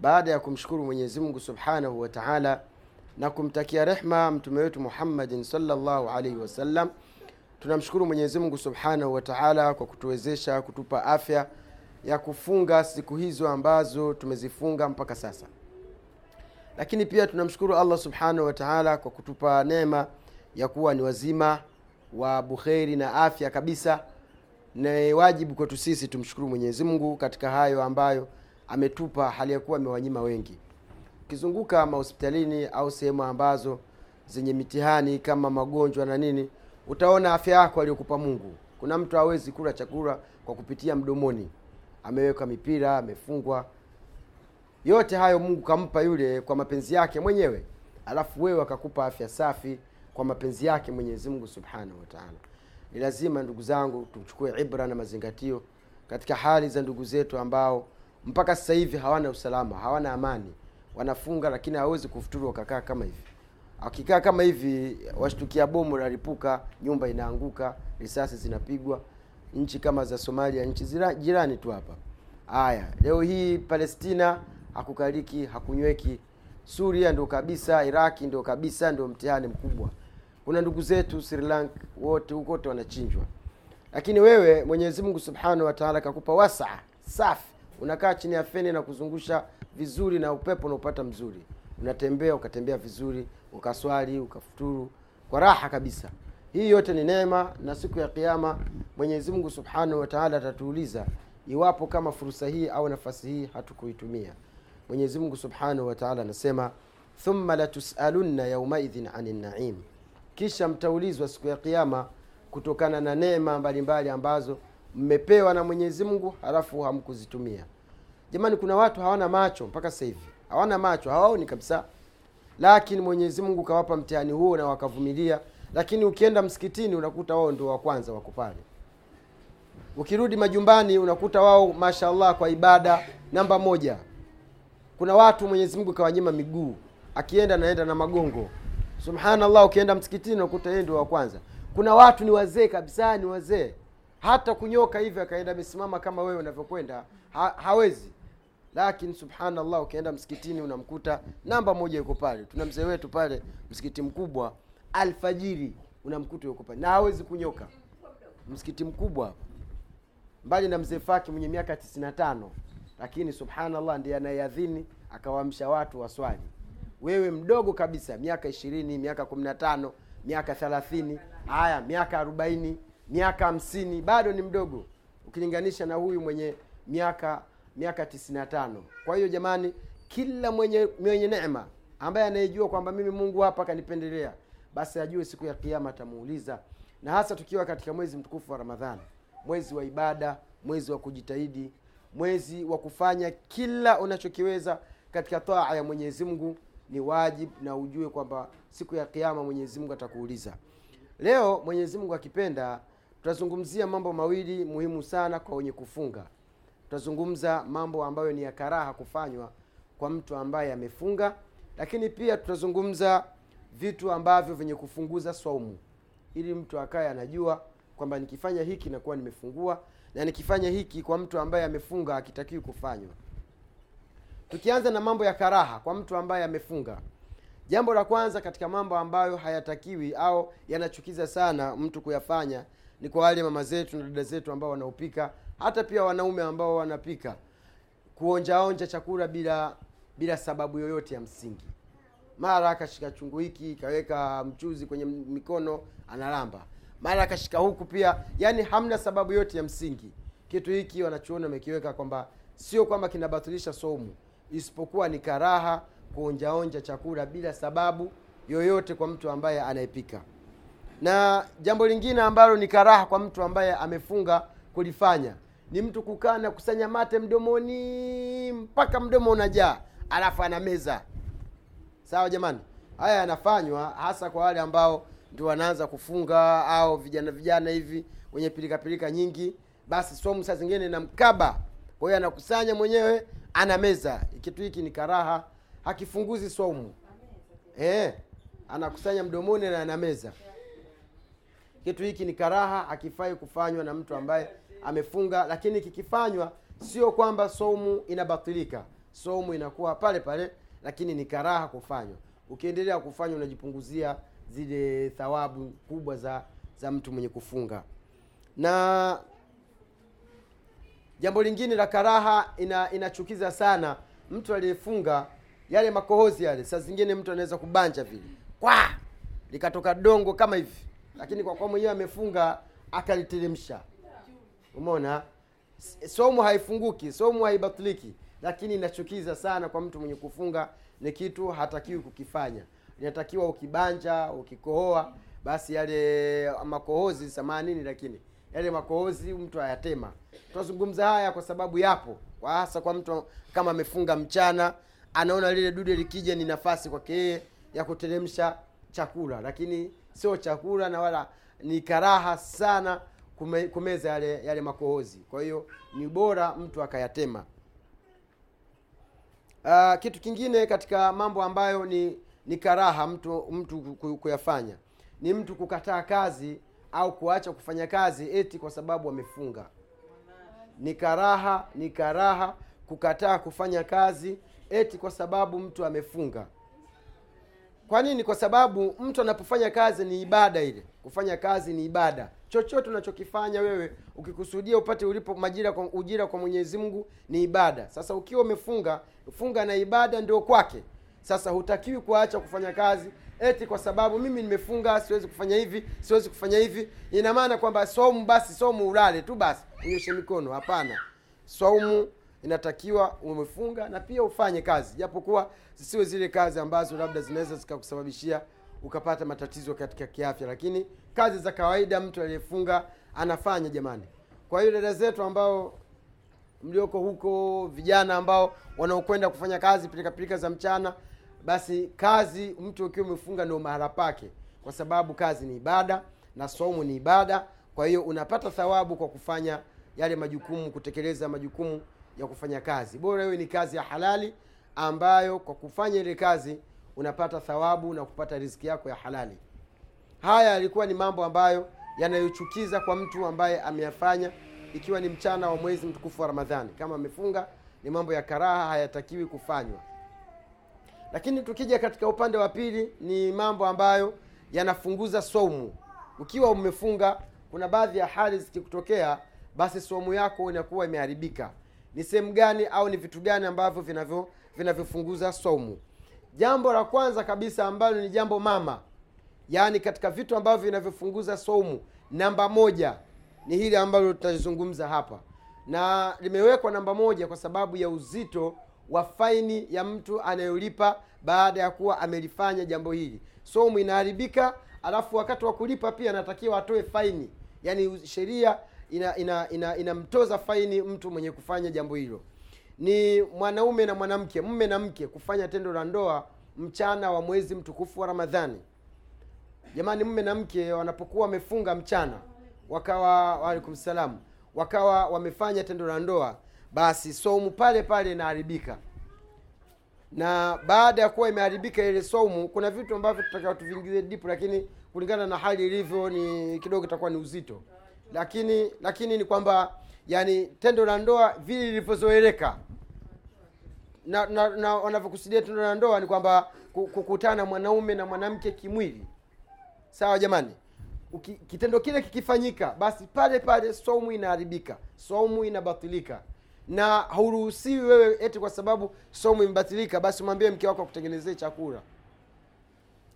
baada ya kumshukuru mwenyezi mungu subhanahu wa taala na kumtakia rehma mtume wetu muhammadin salllahu alaihi wasallam tunamshukuru mwenyezi mungu subhanahu wa taala kwa kutuwezesha kutupa afya ya kufunga siku hizo ambazo tumezifunga mpaka sasa. Lakini pia tunamshukuru allah subhanahu wa taala kwa kutupa neema ya kuwa ni wazima wa bukheri na afya kabisa. Ni wajibu kwetu sisi tumshukuru mwenyezi mungu katika hayo ambayo ametupa hali ya kuwa amewanyima wengi. Ukizunguka mahospitalini au sehemu ambazo zenye mitihani kama magonjwa na nini utaona afya yako aliyokupa mungu. Kuna mtu hawezi kula chakula kwa kupitia mdomoni. Ameweka mipira amefungwa. Yote hayo mungu kampa yule kwa mapenzi yake mwenyewe. Alafu wewe akakupa afya safi kwa mapenzi yake mwenyezi mungu subhanahu wataala ni lazima ndugu zangu tuchukue ibra na mazingatio katika hali za ndugu zetu ambao mpaka sasa hivi hawana usalama hawana amani. Wanafunga lakini hawezi kufuturu wakakaa kama hivi. Wakikaa kama hivi washtukia bomu lalipuka nyumba inaanguka risasi zinapigwa. Nchi kama za somalia nchi jirani tu hapa. Haya leo hii palestina hakukaliki hakunyweki. Suria ndio kabisa iraki ndio kabisa ndio mtihani mkubwa. Kuna ndugu zetu sri lanka wote huko wanachinjwa. Lakini wewe mwenyezi mungu subhanahu wataala kakupa wasaa safi unakaa chini ya feni na kuzungusha vizuri na upepo unaopata mzuri. Unatembea ukatembea vizuri ukaswali ukafuturu kwa raha kabisa. Hii yote ni neema na siku ya kiama mwenyezi mungu subhanahu wataala atatuuliza iwapo kama fursa hii au nafasi hii hatukuitumia. Mwenyezi mungu subhanahu wataala anasema thumma latusalunna yaumaidhin ani naim. Kisha mtaulizwa siku ya kiama kutokana na neema mbalimbali ambazo mmepewa na mwenyezi mungu halafu hamkuzitumia. Jamani kuna watu hawana macho mpaka sasa hivi. Hawana macho hawaoni kabisa. Lakini mwenyezi mungu kawapa mtihani huo na wakavumilia. Lakini ukienda msikitini unakuta wao ndio wa kwanza wako pale. Ukirudi majumbani unakuta wao mashallah kwa ibada namba moja. Kuna watu mwenyezi mungu kawanyima miguu. Akienda naenda na magongo. Subhanallah ukienda msikitini unakuta yeye ndio wa kwanza. Kuna watu ni wazee kabisa ni wazee hata kunyoka hivi akaenda amesimama kama wewe unavyokwenda. Ha, hawezi. Lakini subhanallah ukienda msikitini unamkuta namba moja yuko pale. Tuna mzee wetu pale msikiti mkubwa alfajiri unamkuta yuko pale. Na hawezi kunyoka. Msikiti mkubwa mbali na mzee faki mwenye miaka 95 lakini subhanallah ndiye anayeadhini akawaamsha watu waswali. Wewe mdogo kabisa miaka ishirini miaka kumi na tano miaka thelathini haya miaka arobaini miaka hamsini bado ni mdogo ukilinganisha na huyu mwenye miaka miaka tisini na tano. Kwa hiyo jamani kila mwenye mwenye neema ambaye anayejua kwamba mimi mungu hapa akanipendelea basi ajue siku ya kiama atamuuliza. Na hasa tukiwa katika mwezi mtukufu wa ramadhani mwezi wa ibada mwezi wa kujitahidi mwezi wa kufanya kila unachokiweza katika taa ya mwenyezi mungu ni wajib na ujue kwamba siku ya kiama mwenyezi mungu atakuuliza. Leo mwenyezi mungu akipenda tutazungumzia mambo mawili muhimu sana kwa wenye kufunga. Tutazungumza mambo ambayo ni ya karaha kufanywa kwa mtu ambaye amefunga lakini pia tutazungumza vitu ambavyo vyenye kufunguza swaumu. Ili mtu akaye anajua kwamba nikifanya hiki nakuwa nimefungua na nikifanya hiki kwa mtu ambaye amefunga akitakiwi kufanywa. Tukianza na mambo ya karaha kwa mtu ambaye amefunga. Jambo la kwanza katika mambo ambayo hayatakiwi au yanachukiza sana mtu kuyafanya ni kwa wale mama zetu na dada zetu ambao wanaopika hata pia wanaume ambao wanapika. Kuonjaonja chakula bila bila sababu yoyote ya msingi. Mara akashika chungu hiki kaweka mchuzi kwenye mikono analamba. Mara akashika huku pia yani hamna sababu yote ya msingi. Kitu hiki wanachuoni wamekiweka kwamba sio kwamba kinabatilisha somu isipokuwa ni karaha kuonjaonja chakula bila sababu yoyote kwa mtu ambaye anayepika na jambo lingine ambalo ni karaha kwa mtu ambaye amefunga kulifanya ni mtu kukaa na kusanya mate mdomoni mpaka mdomo unajaa alafu anameza. Sawa jamani? Haya yanafanywa hasa kwa wale ambao ndio wanaanza kufunga au vijana vijana hivi wenye pilikapilika nyingi. Basi somu saa zingine na mkaba. Kwa hiyo anakusanya mwenyewe anameza. Kitu hiki ni karaha hakifunguzi somu eh, anakusanya mdomoni na anameza kitu hiki ni karaha akifai kufanywa na mtu ambaye amefunga. Lakini kikifanywa sio kwamba somu inabatilika. Somu inakuwa pale pale lakini ni karaha kufanywa. Ukiendelea kufanywa unajipunguzia zile thawabu kubwa za za mtu mwenye kufunga. Na jambo lingine la karaha ina, inachukiza sana mtu aliyefunga yale makohozi yale. Saa zingine mtu anaweza kubanja vile. Kwa! Likatoka dongo kama hivi lakini kwa kuwa mwenyewe amefunga akaliteremsha. Umeona? Somo haifunguki somu haibatiliki. Lakini inachukiza sana kwa mtu mwenye kufunga ni kitu hatakiwi kukifanya. Inatakiwa ukibanja ukikohoa basi yale makohozi samanini lakini yale makohozi mtu ayatema tunazungumza haya kwa sababu yapo kwa hasa kwa mtu kama amefunga mchana anaona lile dude likija ni nafasi kwake yeye ya kuteremsha chakula. Lakini sio chakula na wala ni karaha sana kume, kumeza yale yale makohozi. Kwa hiyo ni bora mtu akayatema. Uh, kitu kingine katika mambo ambayo ni ni karaha mtu mtu kuyafanya ni mtu kukataa kazi au kuacha kufanya kazi eti kwa sababu amefunga. Ni karaha ni karaha kukataa kufanya kazi eti kwa sababu mtu amefunga kwa nini? Kwa sababu mtu anapofanya kazi ni ibada ile. Kufanya kazi ni ibada. Chochote unachokifanya wewe ukikusudia upate ulipo majira kwa, ujira kwa mwenyezi mungu ni ibada. Sasa ukiwa umefunga funga na ibada ndio kwake. Sasa hutakiwi kuacha kufanya kazi eti kwa sababu mimi nimefunga siwezi kufanya hivi siwezi kufanya hivi. Ina maana kwamba somu basi somu ulale tu basi unyoshe mikono. Hapana. Saumu inatakiwa umefunga na pia ufanye kazi. Japokuwa zisiwe zile kazi ambazo labda zinaweza zikakusababishia ukapata matatizo katika kiafya lakini kazi za kawaida mtu aliyefunga anafanya jamani. Kwa hiyo dada zetu ambao mlioko huko vijana ambao wanaokwenda kufanya kazi pilikapilika za mchana basi kazi mtu ukiwa umefunga ndio mahala pake kwa sababu kazi ni ibada na somu ni ibada. Kwa hiyo unapata thawabu kwa kufanya yale majukumu kutekeleza majukumu ya kufanya kazi. Bora hiyo ni kazi ya halali ambayo kwa kufanya ile kazi unapata thawabu na kupata riziki yako ya halali. Haya yalikuwa ni mambo ambayo yanayochukiza kwa mtu ambaye ameyafanya ikiwa ni mchana wa mwezi mtukufu wa ramadhani. Kama amefunga ni mambo ya karaha hayatakiwi kufanywa. Lakini tukija katika upande wa pili ni mambo ambayo yanafunguza somu ukiwa umefunga kuna baadhi ya hali zikikutokea basi somu yako inakuwa imeharibika ni sehemu gani au ni vitu gani ambavyo vinavyo vinavyofunguza somu jambo la kwanza kabisa ambalo ni jambo mama yaani katika vitu ambavyo vinavyofunguza somu namba moja ni hili ambalo tutalizungumza hapa. Na limewekwa namba moja kwa sababu ya uzito wa faini ya mtu anayolipa baada ya kuwa amelifanya jambo hili. Somu inaharibika alafu wakati wa kulipa pia anatakiwa atoe faini yaani sheria inamtoza ina, ina, faini mtu mwenye kufanya jambo hilo. Ni mwanaume na mwanamke mme na mke kufanya tendo la ndoa mchana wa mwezi mtukufu wa ramadhani. Jamani mme na mke wanapokuwa wamefunga mchana wakawa waalaikum salam wakawa wamefanya tendo la ndoa basi somu pale pale inaharibika. Na baada ya kuwa imeharibika ile somu kuna vitu ambavyo tutakawa tuviingize dipu lakini kulingana na hali ilivyo ni kidogo itakuwa ni uzito lakini lakini ni kwamba yani tendo la ndoa vile lilivyozoeleka na, na, na wanavyokusudia tendo la ndoa ni kwamba kukutana mwanaume na mwanamke kimwili. Sawa jamani? Uki, kitendo kile kikifanyika basi pale pale somu inaharibika somu inabatilika. Na hauruhusiwi wewe eti kwa sababu somu imebatilika basi umwambie mke wako akutengenezee chakula.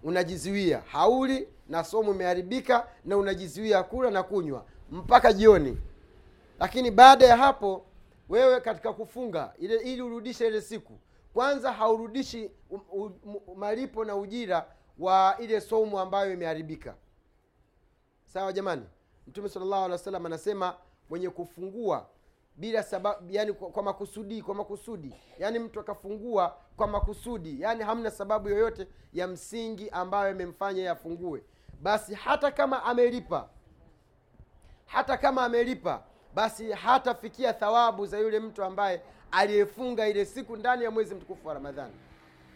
Unajizuia. Hauli na somu imeharibika na unajizuia kula na kunywa mpaka jioni. Lakini baada ya hapo wewe katika kufunga ile ili urudishe ile siku kwanza haurudishi u, u, u, malipo na ujira wa ile somu ambayo imeharibika. Sawa jamani? Mtume salllahu alehi wa sallam anasema mwenye kufungua bila sababu yani kwa, kwa makusudi kwa makusudi. Yani mtu akafungua kwa makusudi yani hamna sababu yoyote ya msingi ambayo imemfanya yafungue. Afungue basi hata kama amelipa hata kama amelipa basi hatafikia thawabu za yule mtu ambaye aliyefunga ile siku ndani ya mwezi mtukufu wa ramadhani.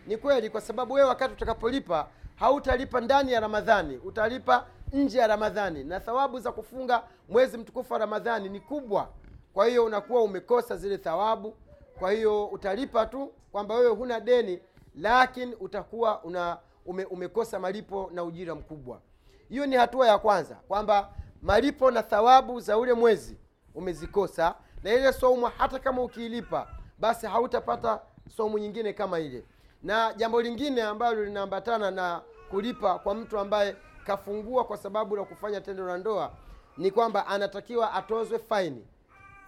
Ni kweli kwa sababu wewe wakati utakapolipa hautalipa ndani ya ramadhani utalipa nje ya ramadhani. Na thawabu za kufunga mwezi mtukufu wa ramadhani ni kubwa. Kwa hiyo unakuwa umekosa zile thawabu. Kwa hiyo utalipa tu kwamba wewe huna deni lakini utakuwa una ume, umekosa malipo na ujira mkubwa. Hiyo ni hatua ya kwanza kwamba malipo na thawabu za ule mwezi umezikosa na ile somo hata kama ukiilipa basi hautapata somu nyingine kama ile. Na jambo lingine ambalo linaambatana na kulipa kwa mtu ambaye kafungua kwa sababu la kufanya tendo la ndoa ni kwamba anatakiwa atozwe faini.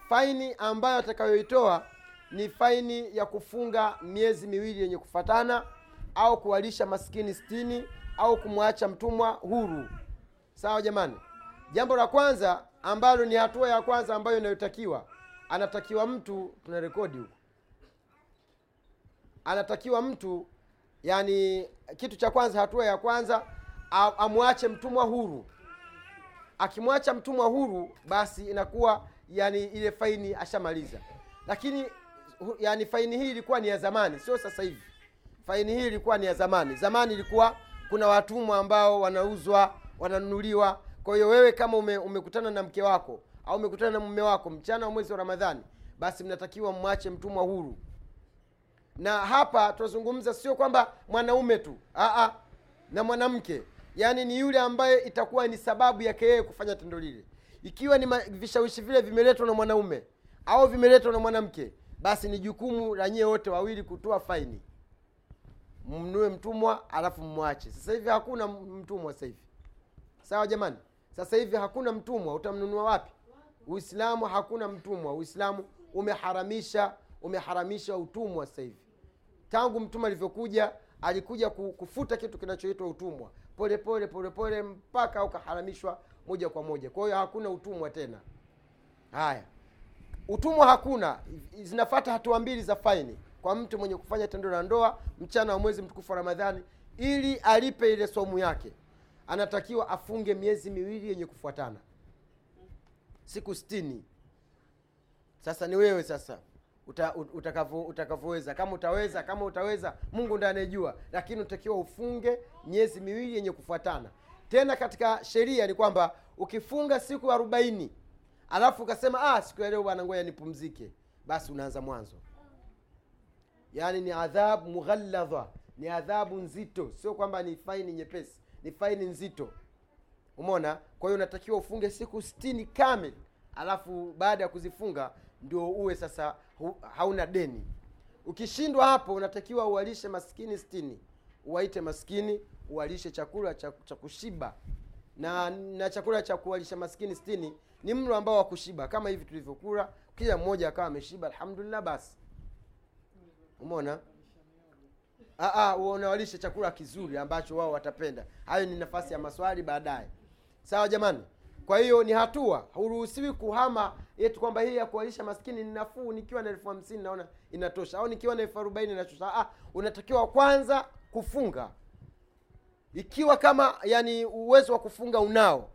Faini ambayo atakayoitoa ni faini ya kufunga miezi miwili yenye kufatana au kuwalisha maskini stini au kumwacha mtumwa huru. Sawa jamani jambo la kwanza ambalo ni hatua ya kwanza ambayo inayotakiwa anatakiwa mtu tuna rekodi huko. Anatakiwa mtu yani kitu cha kwanza hatua ya kwanza amwache mtumwa huru. Akimwacha mtumwa huru basi inakuwa yani ile faini ashamaliza. Lakini yani faini hii ilikuwa ni ya zamani sio sasa hivi. Faini hii ilikuwa ni ya zamani. Zamani ilikuwa kuna watumwa ambao wanauzwa wananunuliwa kwa hiyo wewe kama ume, umekutana na mke wako au umekutana na mume wako mchana wa mwezi wa ramadhani basi mnatakiwa mwache mtumwa huru. Na hapa tunazungumza sio kwamba mwanaume tu Aa, na mwanamke. Yaani ni yule ambaye itakuwa ni sababu yake yeye kufanya tendo lile. Ikiwa ni vishawishi vile vimeletwa na mwanaume au vimeletwa na mwanamke basi ni jukumu la nyie wote wawili kutoa faini. Mnunue mtumwa alafu mmwache sasa hivi hakuna mtumwa sasa hivi. Sawa jamani sasa hivi hakuna mtumwa utamnunua wapi? Uislamu hakuna mtumwa uislamu umeharamisha umeharamisha utumwa sasa hivi. Tangu mtume alivyokuja alikuja kufuta kitu kinachoitwa utumwa. Polepole pole pole pole mpaka ukaharamishwa moja kwa moja. Kwa hiyo hakuna utumwa tena. Haya. Utumwa hakuna. Zinafata hatua mbili za faini. Kwa mtu mwenye kufanya tendo la ndoa mchana wa mwezi mtukufu wa ramadhani ili alipe ile somu yake anatakiwa afunge miezi miwili yenye kufuatana. Siku stini sasa ni wewe sasa. Uta, ut- utakavyo- utakavyoweza. Kama utaweza kama utaweza mungu ndiye anayejua. Lakini utakiwa ufunge miezi miwili yenye kufuatana. Tena katika sheria ni kwamba ukifunga siku arobaini alafu ukasema ah, siku ya leo bwana ngoja nipumzike. Basi unaanza mwanzo. Yaani ni adhabu mughalladha. Ni adhabu nzito. Sio kwamba ni faini nyepesi ni faini nzito. Umeona? Kwa hiyo unatakiwa ufunge siku stini kamili alafu baada ya kuzifunga ndio uwe sasa hu, hauna deni. Ukishindwa hapo unatakiwa uwalishe maskini stini uwaite maskini uwalishe chakula cha, kushiba. Na na chakula cha kuwalisha maskini stini ni mlo ambao wa kushiba kama hivi tulivyokula kila mmoja akawa ameshiba alhamdulillah basi. Umeona Ah, ah, unawalisha chakula kizuri ambacho wao watapenda. Hayo ni nafasi ya maswali baadaye. Sawa jamani? Kwa hiyo ni hatua. Huruhusiwi kuhama yetu kwamba hii ya kuwalisha maskini ni nafuu nikiwa na elfu hamsini naona inatosha. Au nikiwa na elfu arobaini inatosha. Ah, unatakiwa kwanza kufunga. Ikiwa kama yani uwezo wa kufunga unao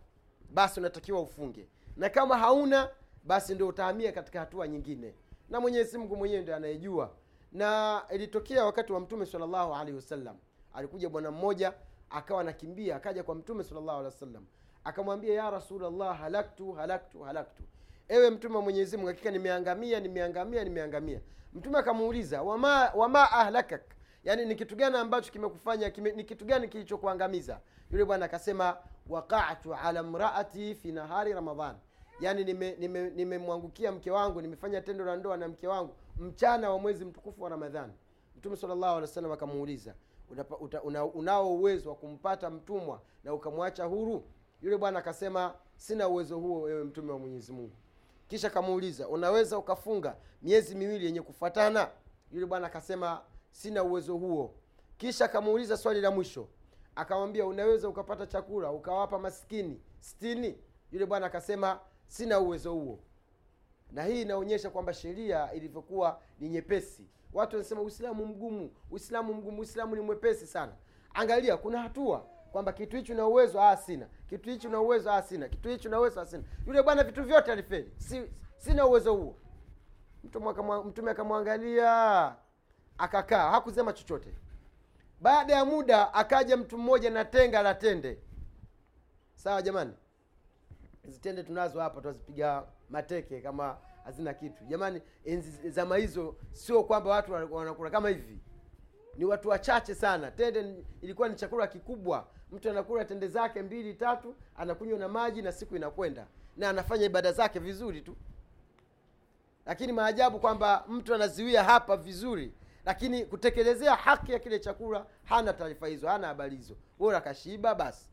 basi unatakiwa ufunge. Na kama hauna basi ndio utahamia katika hatua nyingine. Na mwenyezi mungu mwenyewe ndio anayejua na ilitokea wakati wa mtume salllahu alaihi wasallam. Alikuja bwana mmoja akawa anakimbia akaja kwa mtume salllahu alehi wasallam. Akamwambia ya rasulllah halaktu halaktu halaktu. Ewe mtume wa mwenyezi hakika nimeangamia nimeangamia nimeangamia. Mtume akamuuliza wama, wama ahlakak? Yaani ni kitu gani ambacho kimekufanya kime, ni kitu gani kilichokuangamiza? Yule bwana akasema waqatu ala mraati fi nahari ramadan yaani nimemwangukia nime, nime mke wangu nimefanya tendo la ndoa na mke wangu mchana wa mwezi mtukufu wa ramadhani mtume salllahu alehi wasallam akamuuliza unapa- una- unao uwezo wa kumpata mtumwa na ukamwacha huru? Yule bwana akasema sina uwezo huo wewe mtume wa mwenyezi mungu. Kisha akamuuliza unaweza ukafunga miezi miwili yenye kufuatana? Yule bwana akasema sina uwezo huo. Kisha akamuuliza swali la mwisho akamwambia unaweza ukapata chakula ukawapa maskini stini yule bwana akasema sina uwezo huo na hii inaonyesha kwamba sheria ilivyokuwa ni nyepesi. Watu wanasema uislamu mgumu uislamu mgumu uislamu ni mwepesi sana. Angalia kuna hatua kwamba kitu hichi una uwezo ah sina. Kitu hichi una uwezo ah sina. Kitu hichi una uwezo ah sina. Yule bwana vitu vyote alifeli. Si, sina uwezo huo. Mtume akamwangalia akakaa hakusema chochote. Baada ya muda akaja mtu mmoja na tenga la tende. Sawa jamani hizi tunazo hapa tuazipiga mateke kama hazina kitu. Jamani enzi zama hizo sio kwamba watu wanakula kama hivi. Ni watu wachache sana. Tende ilikuwa ni chakula kikubwa. Mtu anakula tende zake mbili tatu anakunywa na maji na siku inakwenda. Na anafanya ibada zake vizuri tu. Lakini maajabu kwamba mtu anaziwia hapa vizuri lakini kutekelezea haki ya kile chakula hana taarifa hizo hana habari hizo. Bora kashiba basi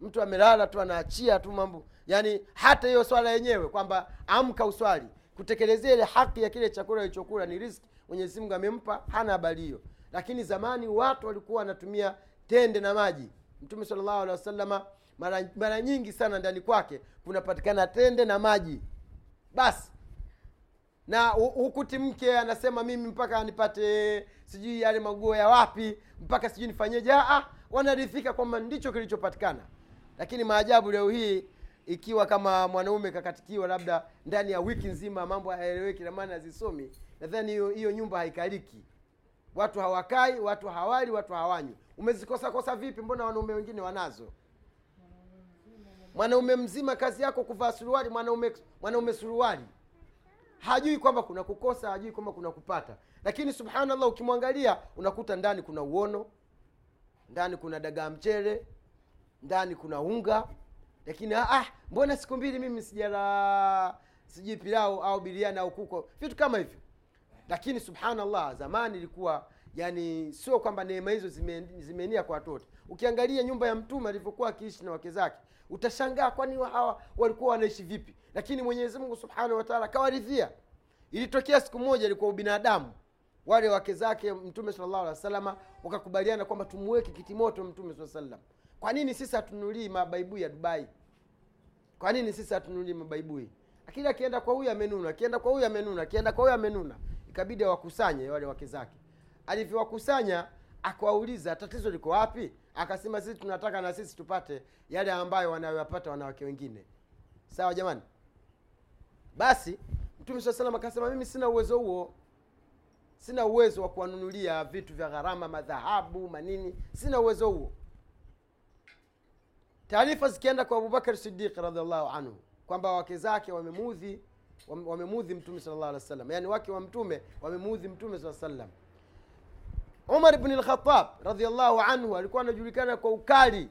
mtu amelala tu anaachia tu mambo. Yaani hata hiyo swala yenyewe kwamba amka uswali. Kutekelezea ile haki ya kile chakula alichokula ni riski mwenyezi mungu amempa hana habari hiyo. Lakini zamani watu walikuwa wanatumia tende na maji. Mtume salllahu alehi wasalama mara, mara nyingi sana ndani kwake kunapatikana tende na maji. Basi na hu- hukuti mke anasema mimi mpaka nipate sijui yale maguo ya wapi mpaka sijui nifanyeje. Wanaridhika kwamba ndicho kilichopatikana lakini maajabu leo hii ikiwa kama mwanaume kakatikiwa labda ndani ya wiki nzima mambo hayaeleweki na maana hazisomi nadhani hiyo hiyo nyumba haikaliki. Watu hawakai watu hawali watu hawanywi. Umezikosa kosa vipi? Mbona wanaume wengine wanazo? Mwanaume mzima kazi yako kuvaa suruali mwanaume mwanaume suruali. Hajui kwamba kuna kukosa hajui kwamba kuna kupata. Lakini subhanallah ukimwangalia unakuta ndani kuna uono ndani kuna dagaa mchele ndani kuna unga lakini ah, ah, mbona siku mbili mimi sijala sijui pilau au biriani au kuko vitu kama hivyo. Lakini subhanallah zamani ilikuwa yani sio kwamba neema hizo zime- zimeenea kwa watoto. Ukiangalia nyumba ya mtume alivyokuwa akiishi na wake zake utashangaa kwani hawa walikuwa wanaishi vipi. Lakini mwenyezi mungu subhanahu wataala akawaridhia. Ilitokea siku moja ilikuwa ubinadamu. Wale wake zake mtume salllahu alehi wasalama wakakubaliana kwamba tumuweke kitimoto mtume saa salam kwa nini sisi hatunulii mabaibui ya dubai? Kwa nini sisi hatunulii mabaibui? Lakini akienda kwa huyu amenuna akienda kwa huyu amenuna akienda kwa huyu amenuna ikabidi awakusanye wale wake zake. Alivyowakusanya akawauliza tatizo liko wapi? Akasema sisi tunataka na sisi tupate yale ambayo wanayoyapata wanawake wengine. Sawa jamani? Basi mtume saa salam akasema mimi sina uwezo huo. Sina uwezo wa kuwanunulia vitu vya gharama madhahabu manini. Sina uwezo huo taarifa zikienda kwa abubakar sidiq radiallahu anhu kwamba wake zake wamemudhi wame- wamemudhi mtume sala alih wa yaani wake wa mtume wamemudhi mtume saa sallam umar bni lkhatab radiallahu anhu alikuwa anajulikana kwa ukali.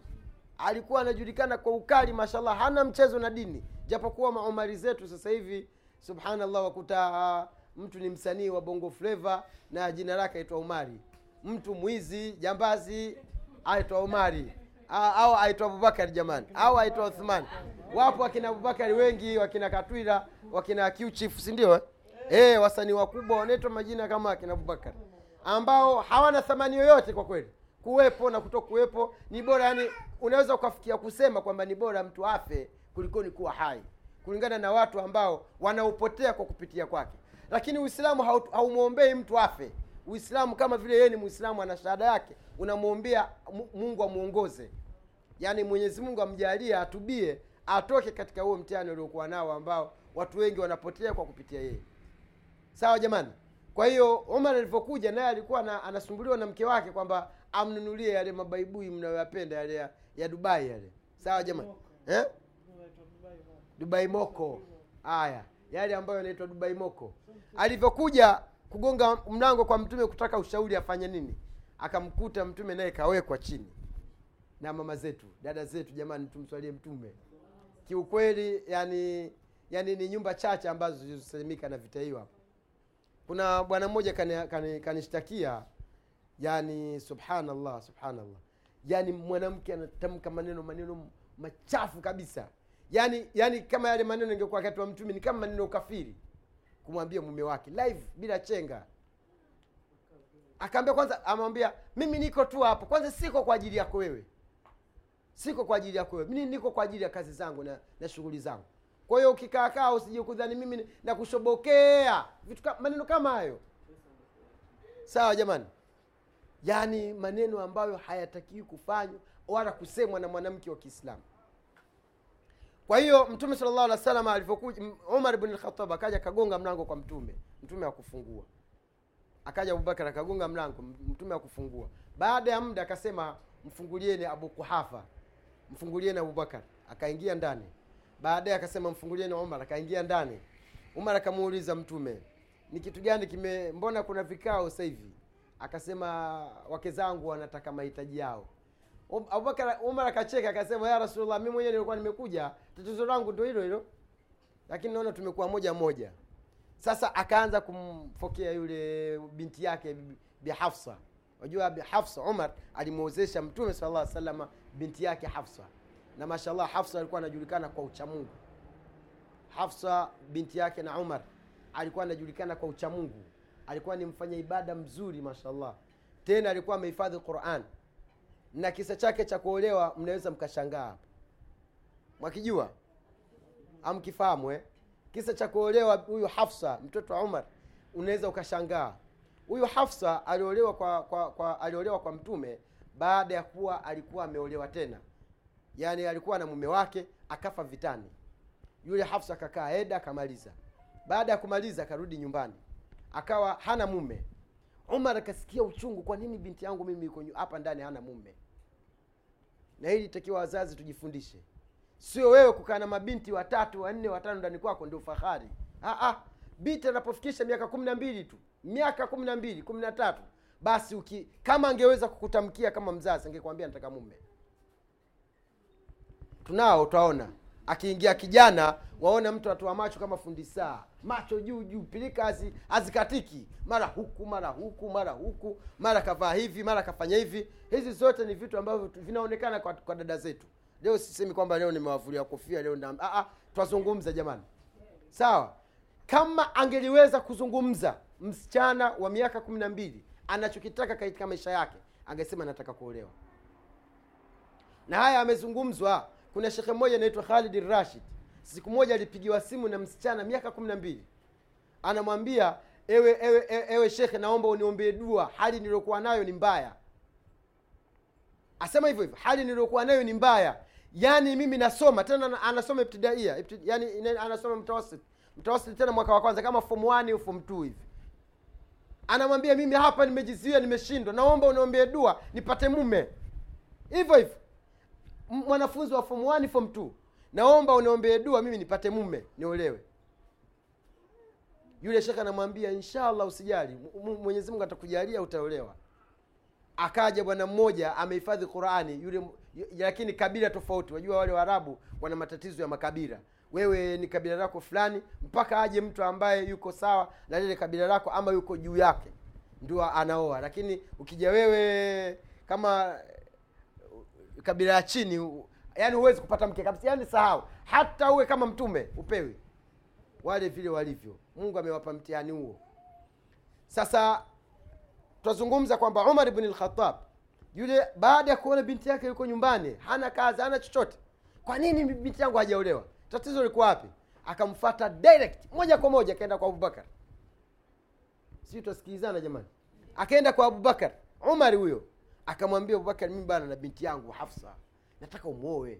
Alikuwa anajulikana kwa ukali mashallah hana mchezo na dini. Japokuwa maumari zetu sasa hivi subhanallah wakuta ah, mtu ni msanii wa bongo fleva na jina lake aitwa umari. Mtu mwizi jambazi aitwa umari au aitwa abubakari jamani. Au aitwa uthman wapo wakina abubakari wengi wakina katwira wakina qchief sindio eh? eh, wasanii wakubwa wanaitwa majina kama akina Abubakari ambao hawana thamani yoyote kwa kweli. Kuwepo na kuto kuwepo ni bora yani unaweza ukafikia kusema kwamba ni bora mtu afe kulikoni kuwa hai kulingana na watu ambao wanaopotea kwa kupitia kwake. Lakini uislamu haumwombei mtu afe uislamu kama vile yeye ni muislamu ana shahada yake unamwombea mungu amwongoze yaani mwenyezi mungu amjalie atubie atoke katika huo mtihani uliokuwa nao ambao watu wengi wanapotea kwa kupitia yeye. Sawa jamani? Kwa hiyo Omar alivyokuja naye alikuwa na, anasumbuliwa na mke wake kwamba amnunulie yale mabaibui mnayoyapenda yale ya, ya dubai yale. Sawa jamani? Eh? dubai moko. Haya yale ambayo yanaitwa dubai moko. Alivyokuja kugonga mlango kwa mtume kutaka ushauri afanye nini? Akamkuta mtume naye kawekwa chini. Na mama zetu dada zetu jamani tumswalie mtume. Kiukweli yani yani ni nyumba chache ambazo zilizosalimika na vita hiyo kuna bwana mmoja kanishtakia kani, kanishtakia, yani subhanallah subhanallah. Yani mwanamke anatamka maneno maneno machafu kabisa. Yani yani kama yale maneno ingekuwa wakati wa mtume ni kama maneno ukafiri kumwambia mume wake live bila chenga. Akaambia kwanza amwambia mimi niko tu hapo. Kwanza siko kwa ajili yako wewe. Siko kwa ajili yako wewe. Mimi niko kwa ajili ya kazi zangu na, na shughuli zangu. Kwa hiyo ukikaakaa usijikudhani mimi na kushobokea vitu ka, maneno kama hayo. Sawa jamani. Yaani maneno ambayo hayatakiwi kufanywa wala kusemwa na mwanamke wa kiislamu kwa hiyo mtume salllah alih wa sallam alivyokuja umar bn lkhatab akaja akagonga mlango kwa mtume. Mtume akufungua akaja abubakar akagonga mlango mtume akufungua baada ya muda akasema mfungulieni abu kuhafa mfungulieni abubakar akaingia ndani. Baadaye akasema mfungulieni umar. Akaingia ndani. Umar akamuuliza mtume ni kitu gani kime mbona kuna vikao sasa hivi? Akasema wake zangu wanataka mahitaji yao Um- abubakar umar akacheka akasema ya rasulullah mi mwenyewe nilikuwa nimekuja tatizo langu ndo hilo hilo. Lakini naona tumekuwa moja moja. Sasa akaanza kumfokea yule binti yake Bi- hafsa. Unajua bi hafsa umar alimwozesha mtume sallallahu alaihi wasallam binti yake hafsa. Na mashallah hafsa alikuwa anajulikana kwa uchamungu. Hafsa binti yake na umar alikuwa anajulikana kwa uchamungu. Alikuwa ni mfanya ibada mzuri mashallah. Tena alikuwa amehifadhi quran na kisa chake cha kuolewa mnaweza mkashangaa. Mwakijua? Amkifahamu eh? kisa cha kuolewa huyu hafsa mtoto wa umar unaweza ukashangaa. Huyu hafsa aliolewa kwa, kwa, kwa aliolewa kwa mtume baada ya kuwa alikuwa ameolewa tena. Yaani alikuwa na mume wake akafa vitani. Yule hafsa akakaa eda akamaliza. Baada ya kumaliza akarudi nyumbani. Akawa hana mume. Umar akasikia uchungu kwa nini binti yangu mimi iko hapa ndani hana mume na hili takiwa wazazi tujifundishe. Sio wewe kukaa na mabinti watatu wanne watano ndani kwako ndio fahari ah, ah. binti anapofikisha miaka kumi na mbili tu miaka kumi na mbili kumi na tatu basi uki kama angeweza kukutamkia kama mzazi angekwambia nataka mume. Tunao utaona akiingia kijana waona mtu atoa macho kama fundi saa. Macho juu juu pilika hazikatiki. Mara huku mara huku mara huku mara kavaa hivi mara kafanya hivi. Hizi zote ni vitu ambavyo vinaonekana kwa, kwa dada zetu. Leo sisemi kwamba leo nimewavulia kofia leo na ah, ah, twazungumza jamani. Sawa? Kama angeliweza kuzungumza msichana wa miaka kumi na mbili anachokitaka katika maisha yake angesema nataka kuolewa. Na haya amezungumzwa kuna shekhe mmoja anaitwa khalid rashid. Siku moja alipigiwa simu na msichana miaka kumi na mbili. Anamwambia ewe ewe ewe, ewe shekhe naomba uniombee dua. Hali niliyokuwa nayo ni mbaya. Asema hivyo hivyo hali niliyokuwa nayo ni mbaya. Yaani mimi nasoma tena anasoma ibtidaia ibtid, yani anasoma mtawasit mtawasit tena mwaka wa kwanza kama form 1 au form 2 hivi. Anamwambia mimi hapa nimejizuia nimeshindwa. Naomba uniombee dua nipate mume. Hivyo hivyo mwanafunzi wa form 1 form 2 naomba uniombee dua mimi nipate mume niolewe. Yule shekhe anamwambia inshallah usijali mwenyezi mungu atakujalia utaolewa. Akaja bwana mmoja amehifadhi qurani yule lakini kabila tofauti. Wajua wale waarabu wana matatizo ya makabila. Wewe ni kabila lako fulani mpaka aje mtu ambaye yuko sawa na lile kabila lako ama yuko juu yake. Ndio anaoa. Lakini ukija wewe kama kabila ya chini yaani huwezi kupata mke kabisa yaani sahau. Hata uwe kama mtume upewi. Wale vile walivyo. Mungu amewapa mtihani huo. Sasa twazungumza kwamba umar bn lkhatab yule baada ya kuona binti yake yuko nyumbani hana kazi hana chochote kwa nini binti yangu hajaolewa? Tatizo liko wapi? Akamfata direct moja kwa moja akaenda kwa abubakar si twasikilizana jamani. Akaenda kwa abubakar umar huyo akamwambia abubakar mimi bana na binti yangu hafsa nataka umwoe.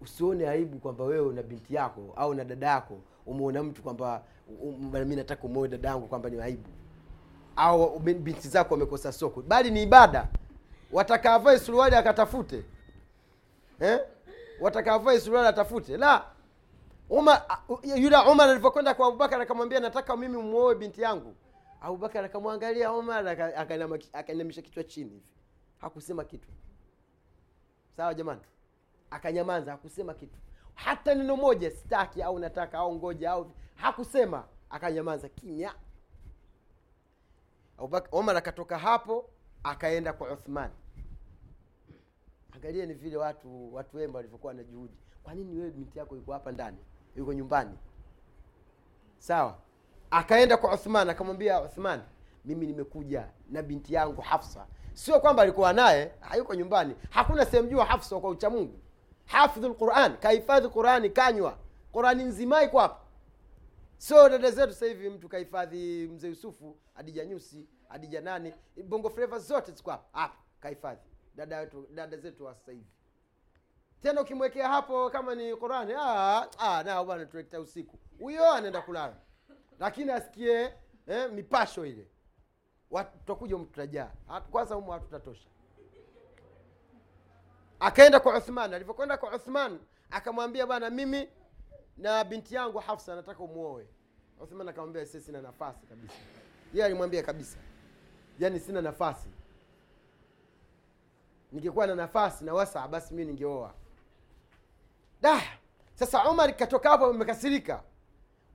Usione aibu kwamba wewe na binti yako au na dada yako umeona mtu kwamba um, nataka umwoe dada yangu kwamba ni aibu. Au binti zako wamekosa soko. Bali ni ibada. Wataka avae suruali akatafute. Eh? wataka avae suruali atafute. La. Umar yule umar alivyokwenda kwa abubakar akamwambia nataka mimi umwoe binti yangu abubakar akamwangalia Omar aka- akainamisha kichwa chini hivi. Hakusema kitu. Sawa jamani? Akanyamaza hakusema kitu. Hata neno moja sitaki au nataka au ngoja au hakusema. Akanyamaza kimya. Omar akatoka hapo akaenda kwa uthman. Angalia ni vile watu watu wema walivyokuwa na juhudi. Kwa nini wewe binti yako yuko hapa ndani? Yuko nyumbani. Sawa akaenda kwa uthman akamwambia uthman mimi nimekuja na binti yangu hafsa. Sio kwamba alikuwa naye hayuko nyumbani. Hakuna sehemu juu hafsa kwa uchamungu hafidhu lquran kahifadhi qurani kanywa. Qurani nzima iko hapa. Sio dada zetu sasa hivi mtu kahifadhi mzee yusufu adija nyusi adija nani bongo fleva zote ziko hapa. Hapa kahifadhi. Dada wetu dada zetu wa sasa hivi. Tena ukimwekea hapo kama ni qurani ah, ah, nao bwana tulekta usiku. Huyo anaenda kulala lakini asikie eh, mipasho ile. Tutakuja humu tutajaa. Kwanza humu hatutatosha akaenda kwa uthman. Alivyokwenda kwa uthman akamwambia bwana mimi na binti yangu hafsa nataka umuoe. Uthman akamwambia si sina nafasi kabisa. Yeye alimwambia kabisa yaani sina nafasi. Ningekuwa na nafasi na wasaa basi mi ningeoa. Da sasa umar katoka hapo amekasirika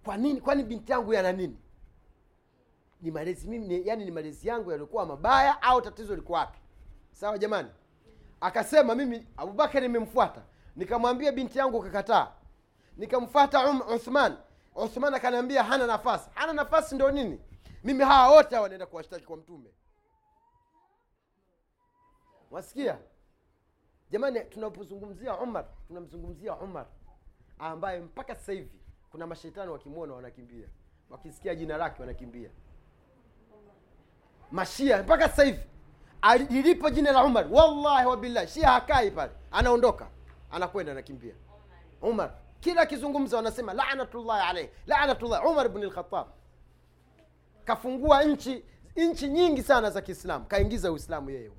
kwa nini? Kwani binti yangu yana nini? Ni malezi mimi yani ni malezi yangu yaliokuwa mabaya au tatizo liko wapi? Sawa jamani? Akasema mimi abubakari nimemfuata. Nikamwambia binti yangu kakataa nikamfuata um, uthman uthman akaniambia hana nafasi. Hana nafasi ndo nini? Mimi hawa wote hawa naenda kuwashtaki kwa mtume. Wasikia jamani tunapozungumzia umar tunamzungumzia umar ambaye mpaka sasa hivi kuna mashetani wakimwona wanakimbia. Wakisikia jina lake wanakimbia. Mashia mpaka sasa hivi. Lilipo jina la umar wallahi wabillahi shia hakai pale. Anaondoka anakwenda anakimbia. Umar kila akizungumza wanasema lanatullahi alaihi lanatullahi. Umar bni lkhatab kafungua nchi nchi nyingi sana za kiislamu kaingiza uislamu yeye.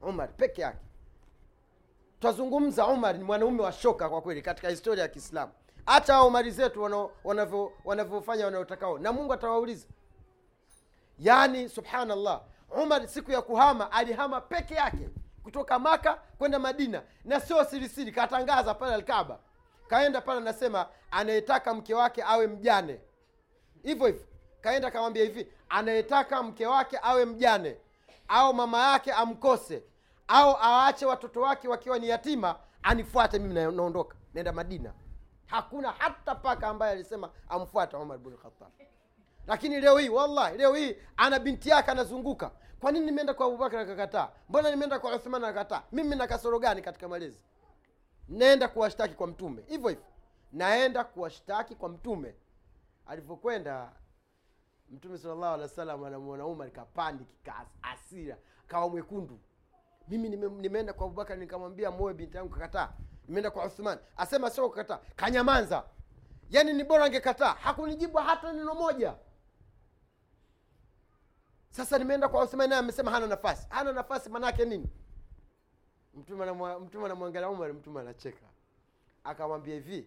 Umar peke yake. Twazungumza umar ni mwanaume wa shoka kwa kweli katika historia ya kiislamu hata hao mali zetu wanavyofanya wanaotakao na mungu atawauliza. Yaani subhanallah umar siku ya kuhama alihama peke yake kutoka maka kwenda madina na sio sirisiri katangaza pale alkaba kaenda pale anasema anayetaka mke wake awe mjane. Hivyo hivyo. Kaenda kamwambia hivi anayetaka mke wake awe mjane au mama yake amkose au aache watoto wake wakiwa ni yatima anifuate mimi naondoka naenda madina hakuna hata paka ambaye alisema amfuata umar bn khatab lakini leo hii wallahi leo hii ana binti yake anazunguka. Kwa nini nimeenda kwa abubakar akakataa? Mbona nimeenda kwa uthman akakataa? Mimi na kasoro gani katika malezi? Naenda kuwashtaki kwa mtume. Hivyo hivyo. Naenda kuwashtaki kwa mtume. Alivyokwenda mtume salllahu alehi wa sallam anamwona umar kapandi kikaasira kawa mwekundu. Mimi nime, nimeenda kwa abubakar nikamwambia moe binti yangu kakataa nimeenda kwa uthman asema sio kukataa. Kanyamanza. Yaani ni bora angekataa. Hakunijibu hata neno moja. Sasa nimeenda kwa uthman naye amesema hana nafasi. Hana nafasi manake nini? Mtume anamwangalia umar mtume anacheka. Akamwambia hivi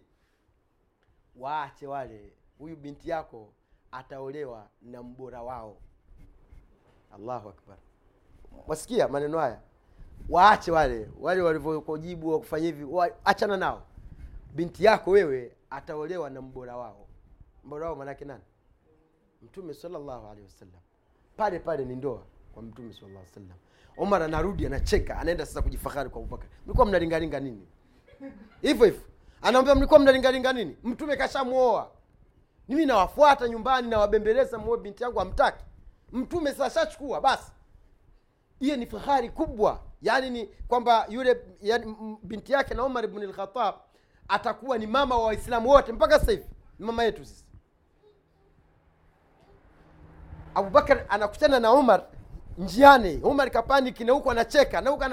waache wale. Huyu binti yako ataolewa na mbora wao. Allahu akbar. Wasikia maneno haya waache wale wale walivyokujibu wakufanya hivi achana nao. Binti yako wewe ataolewa na mbora wao. Mbora wao manake nani? Mtume salllahu alehi wasallam. Pale pale ni ndoa kwa mtume alih wasallam. Omar anarudi anacheka anaenda sasa kujifahari kwa abubakar. Mlikuwa mnalingalinga nini? Hivyo hivyo. Anaambia mlikuwa mnalingalinga nini? Mtume kashamwoa. Mimi nawafuata nyumbani nawabembeleza muoe binti yangu amtaki mtume sasa shachukua basi. Hiyo ni fahari kubwa yaani ni kwamba yule yani, binti yake na umar bnu lkhatab atakuwa ni mama wa waislamu wote mpaka sasa hivi. Ni mama yetu sisi. Abubakar anakutana na umar njiani. Umar kapaniki na anacheka na huku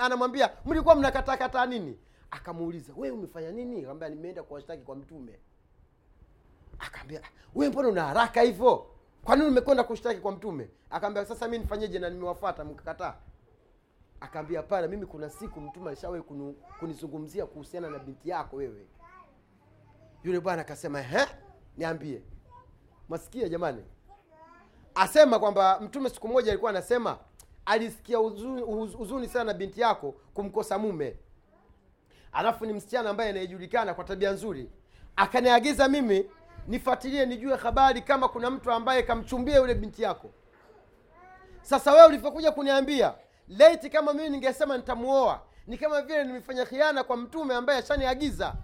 anamwambia mlikuwa mnakatakataa nini? Akamuuliza we umefanya nini? Kaambia nimeenda kuwashtaki kwa mtume. Akaambia we mbona una haraka hivyo? Kwa nini umekwenda kushtaki kwa mtume? Akaambia sasa mi nifanyeje na nimewafuata mkakataa akaambia hapana mimi kuna siku mtume alishawahi kunizungumzia kuhusiana na binti yako wewe. Yule bwana akasema ehe, niambie. Mwasikia jamani? Asema kwamba mtume siku moja alikuwa anasema alisikia huzuni, huz- huzuni sana na binti yako kumkosa mume. Alafu ni msichana ambaye anayejulikana kwa tabia nzuri. Akaniagiza mimi nifuatilie nijue habari kama kuna mtu ambaye kamchumbia yule binti yako. Sasa wewe ulivyokuja kuniambia leti kama mimi ningesema nitamuoa. Ni kama vile nimefanya khiana kwa mtume ambaye ashaniagiza.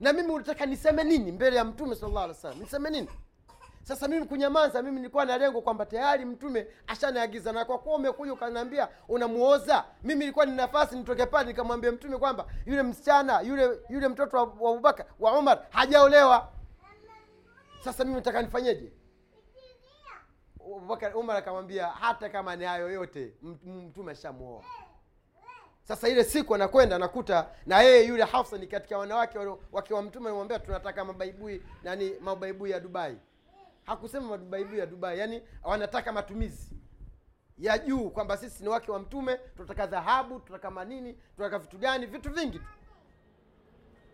Na mimi ulitaka niseme nini mbele ya mtume sallallahu niseme nini? Sasa mimi kunyamaza mimi nilikuwa na lengo kwamba tayari mtume ashaniagiza. Na kwa kuwa umekuja ukaniambia unamuoza mimi ilikuwa ni nafasi nitoke pale nikamwambia mtume kwamba yule msichana yule yule mtoto wa abubakar wa umar hajaolewa. Sasa mimi nataka nifanyeje abubakar umar akamwambia hata kama ni hayo yote mtume ashamuoa. Sasa ile siku anakwenda anakuta na yeye yule hafsa ni katika wanawake wake wa mtume alimwambia tunataka mabaibui nani mabaibui ya dubai. Hakusema mabaibui ya dubai yani wanataka matumizi ya juu kwamba sisi ni wake wa mtume tunataka dhahabu tunataka manini tunataka vitu gani vitu vingi tu.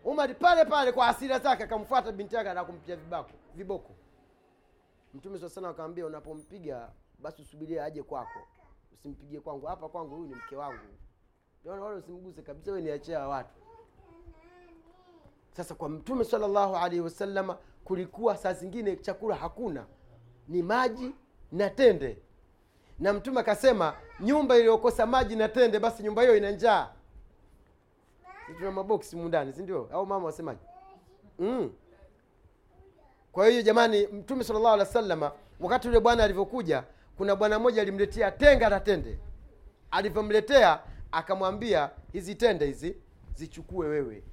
Umari pale pale kwa asira zake akamfuata binti yake na kumpiga vibako viboko mtume saa sana akamwambia unapompiga basi usubirie aje kwako. Usimpigie kwangu. Hapa kwangu huyu ni mke wangu. Naona wala usimguse kabisa we niachia watu. Sasa kwa mtume salllahu alaihi wasalama kulikuwa saa zingine chakula hakuna. Ni maji na tende. Na mtume akasema nyumba iliyokosa maji na tende basi nyumba hiyo ina njaa. Tuna maboksi mundani sindio au mama wasemaji mm. Kwa hiyo jamani mtume salllahu alehi wa sallama wakati yule bwana alivyokuja kuna bwana mmoja alimletea tenga la tende. Alivyomletea akamwambia hizi tende hizi zichukue wewe.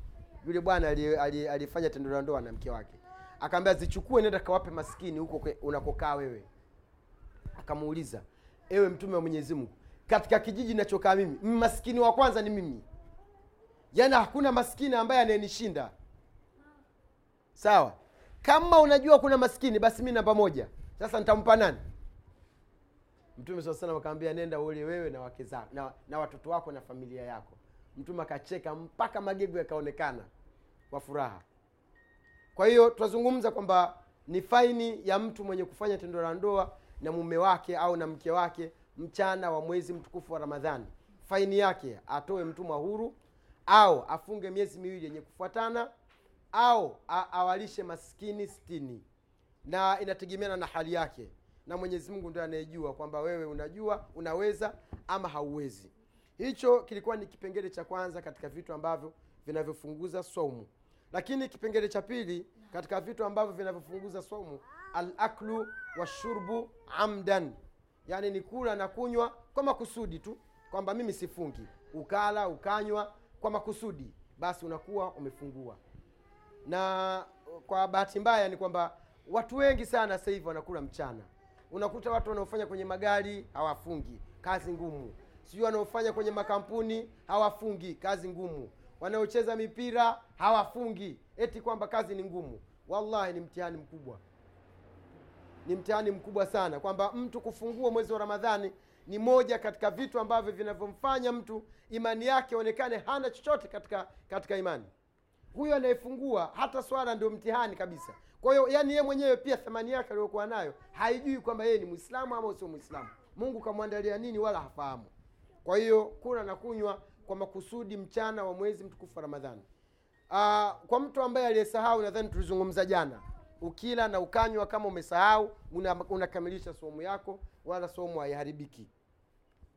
Yule bwana ali- ali- alifanya tendo la ndoa na mke wake. Akaambia zichukue nenda kawape maskini huko unakokaa wewe. Akamuuliza ewe mtume wa mwenyezi mungu katika kijiji nachokaa mimi maskini wa kwanza ni mimi. Yaani hakuna maskini ambaye anayenishinda. Sawa kama unajua kuna maskini basi mi namba moja sasa nitampa nani? Mtume saa salam akaambia nenda ule wewe na wake zako na, na watoto wako na familia yako. Mtume akacheka mpaka magego yakaonekana kwa furaha. Kwa hiyo tunazungumza kwamba ni faini ya mtu mwenye kufanya tendo la ndoa na mume wake au na mke wake mchana wa mwezi mtukufu wa ramadhani. Faini yake atoe mtumwa huru au afunge miezi miwili yenye kufuatana au a- awalishe maskini sitini. Na inategemeana na hali yake. Na mwenyezi mungu ndio anayejua kwamba wewe unajua unaweza ama hauwezi. Hicho kilikuwa ni kipengele cha kwanza katika vitu ambavyo vinavyofunguza saumu lakini kipengele cha pili katika vitu ambavyo vinavyofunguza saumu alaklu washurbu amdan. Yaani ni kula na kunywa kwa makusudi tu kwamba mimi sifungi. Ukala ukanywa kwa makusudi basi unakuwa umefungua na kwa bahati mbaya ni kwamba watu wengi sana sasa hivi wanakula mchana. Unakuta watu wanaofanya kwenye magari hawafungi. Kazi ngumu. Sijui wanaofanya kwenye makampuni hawafungi. Kazi ngumu. Wanaocheza mipira hawafungi. Eti kwamba kazi ni ngumu. Wallahi ni mtihani mkubwa. Ni mtihani mkubwa sana kwamba mtu kufungua mwezi wa ramadhani ni moja katika vitu ambavyo vinavyomfanya mtu imani yake onekane hana chochote katika katika imani huyo anayefungua hata swala ndio mtihani kabisa. Kwa hiyo yani yeye mwenyewe pia thamani yake aliyokuwa nayo haijui kwamba yeye ni mwislamu ama sio mwislamu mungu kamwandalia nini wala hafahamu. Kwa hiyo kula na kunywa kwa makusudi mchana wa mwezi mtukufu wa ramadhani. Aa, kwa mtu ambaye aliyesahau nadhani tulizungumza jana ukila na ukanywa kama umesahau una- unakamilisha somu yako wala somu haiharibiki.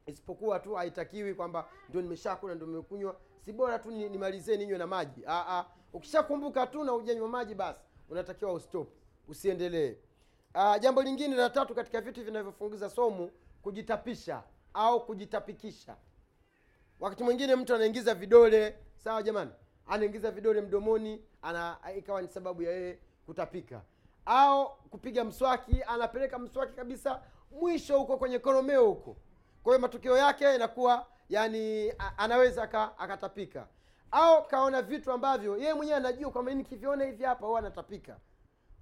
Isipokuwa tu haitakiwi kwamba ndio nimeshakula ndio nimekunywa si bora tu ni- nimalizie ninywe na maji. Ah, ah. ukishakumbuka tu na ujanywa maji basi unatakiwa ustop. Usiendelee. Uh, jambo lingine la tatu katika vitu vinavyofunguza somu kujitapisha au kujitapikisha. Wakati mwingine mtu anaingiza vidole sawa jamani? Anaingiza vidole mdomoni ana ikawa ni sababu ya yeye kutapika. Au kupiga mswaki anapeleka mswaki kabisa mwisho huko kwenye koromeo huko. Kwa hiyo matokeo yake inakuwa yani anaweza ka, akatapika. Au kaona vitu ambavyo yeye mwenyewe anajua kwamba "Hii nikiviona hivi hapa huwa anatapika.